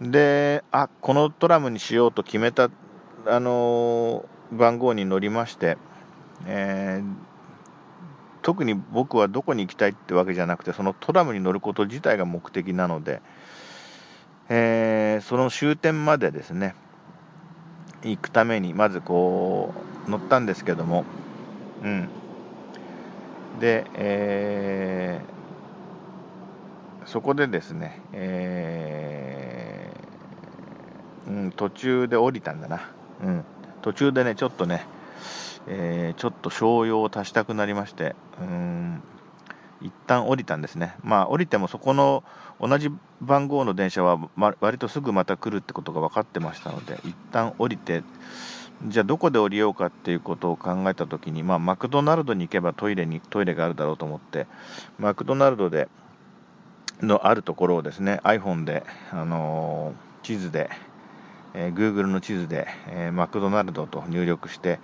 で、あ、このトラムにしようと決めた、あのー、番号に乗りまして、えー、特に僕はどこに行きたいってわけじゃなくて、そのトラムに乗ること自体が目的なので、えー、その終点までですね、行くために、まずこう、乗ったんですけども、うん。で、えー、そこでですね、えー、うん、途中で降りたんだな。うん。途中でね、ちょっとね、えー、ちょっと商用を足したくなりまして、うん、一旦降りたんですね。まあ、降りてもそこの同じ番号の電車は、ま、割とすぐまた来るってことが分かってましたので、一旦降りて、じゃあどこで降りようかっていうことを考えたときに、まあ、マクドナルドに行けばトイレに、トイレがあるだろうと思って、マクドナルドで、のあるところをですね、iPhone で、あのー、地図で、え、Google の地図で、え、マクドナルドと入力して、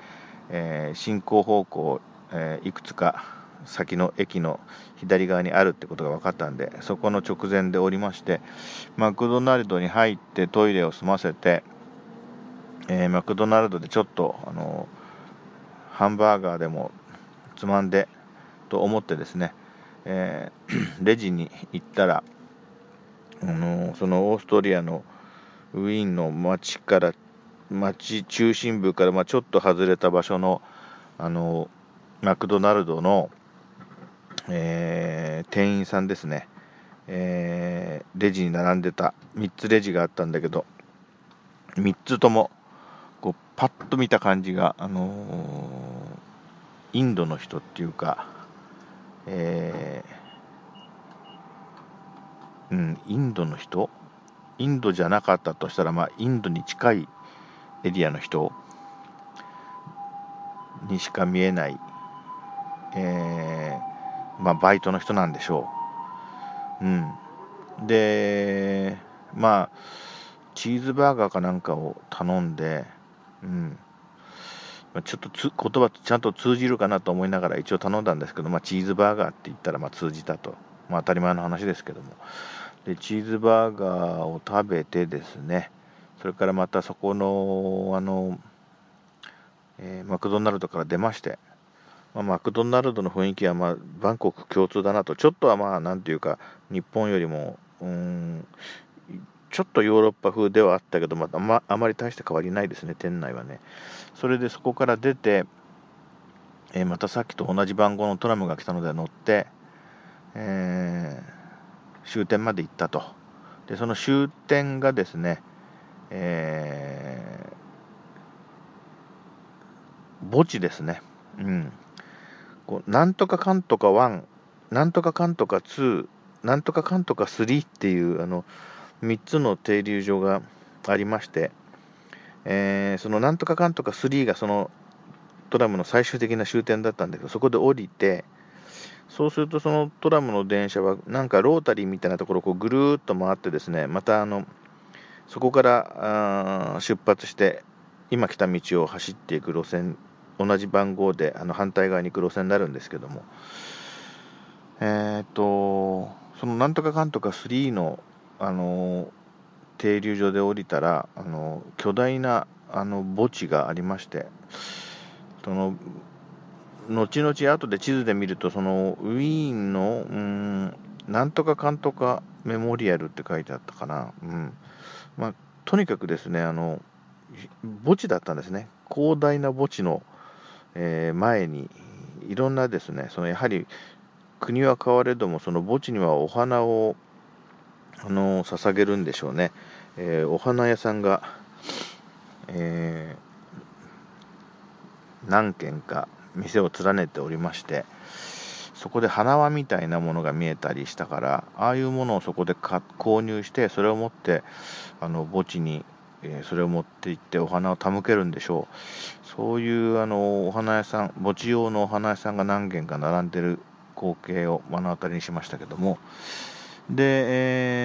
え、進行方向、え、いくつか先の駅の左側にあるってことが分かったんで、そこの直前で降りまして、マクドナルドに入ってトイレを済ませて、え、マクドナルドでちょっと、あのハンバーガーでもつまんでと思ってですね、え、レジに行ったら、あのそのオーストリアのウィーンの街から町中心部からまちょっと外れた場所のあのマクドナルドの、えー、店員さんですね、えー、レジに並んでた。3つレジがあったんだけど3つともこうパッと見た感じが、あのー、インドの人っていうか、えー、うん、インドの人インドじゃなかったとしたら、まあ、インドに近いエリアの人にしか見えない、えー、まあ、バイトの人なんでしょう。うん。で、まあ、チーズバーガーかなんかを頼んで、うん。ちょっとつ言葉ちゃんと通じるかなと思いながら一応頼んだんですけど、まあ、チーズバーガーって言ったらまあ通じたと。まあ、当たり前の話ですけども。で、チーズバーガーを食べてですね、それからまたそこの、あの、えー、マクドナルドから出まして、まあ、マクドナルドの雰囲気は、まあ、バンコク共通だなと、ちょっとはまあ、なんていうか、日本よりも、うん、ちょっとヨーロッパ風ではあったけど、まあ、まあまり大して変わりないですね、店内はね。それでそこから出て、えー、またさっきと同じ番号のトラムが来たので乗って、えー、終点まで行ったと。で、その終点がですね、えー、墓地ですね。うん。こうなんとかかんとか1、なんとかかんとか2、なんとかかんとか3っていう、あの、3つの停留所がありまして、えー、そのなんとかかんとか3がそのトラムの最終的な終点だったんだけど、そこで降りて、そうするとそのトラムの電車はなんかロータリーみたいなところをこうぐるーっと回ってですね、またあの、そこから出発して今来た道を走っていく路線同じ番号であの反対側に行く路線になるんですけども。えっ、とそのなんとかかんとか3のあの停留所で降りたらあの巨大なあの墓地がありましてその後々後で地図で見るとそのウィーンのうんなんとかかんとかメモリアルって書いてあったかな、うん。まあ、とにかくですねあの墓地だったんですね。広大な墓地の、えー、前にいろんなですねそのやはり国は変われどもその墓地にはお花をあの捧げるんでしょうね、えー、お花屋さんが、えー、何軒か店を連ねておりましてそこで花輪みたいなものが見えたりしたからああいうものをそこで購入してそれを持ってあの墓地に、えー、それを持って行ってお花を手向けるんでしょう。そういうあのお花屋さん墓地用のお花屋さんが何軒か並んでる光景を目の当たりにしましたけども。で、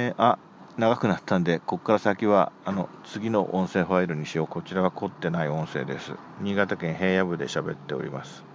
えー、あ、長くなったんで、ここから先は、あの、次の音声ファイルにしよう。こちらは凝ってない音声です。新潟県平野部で喋っております。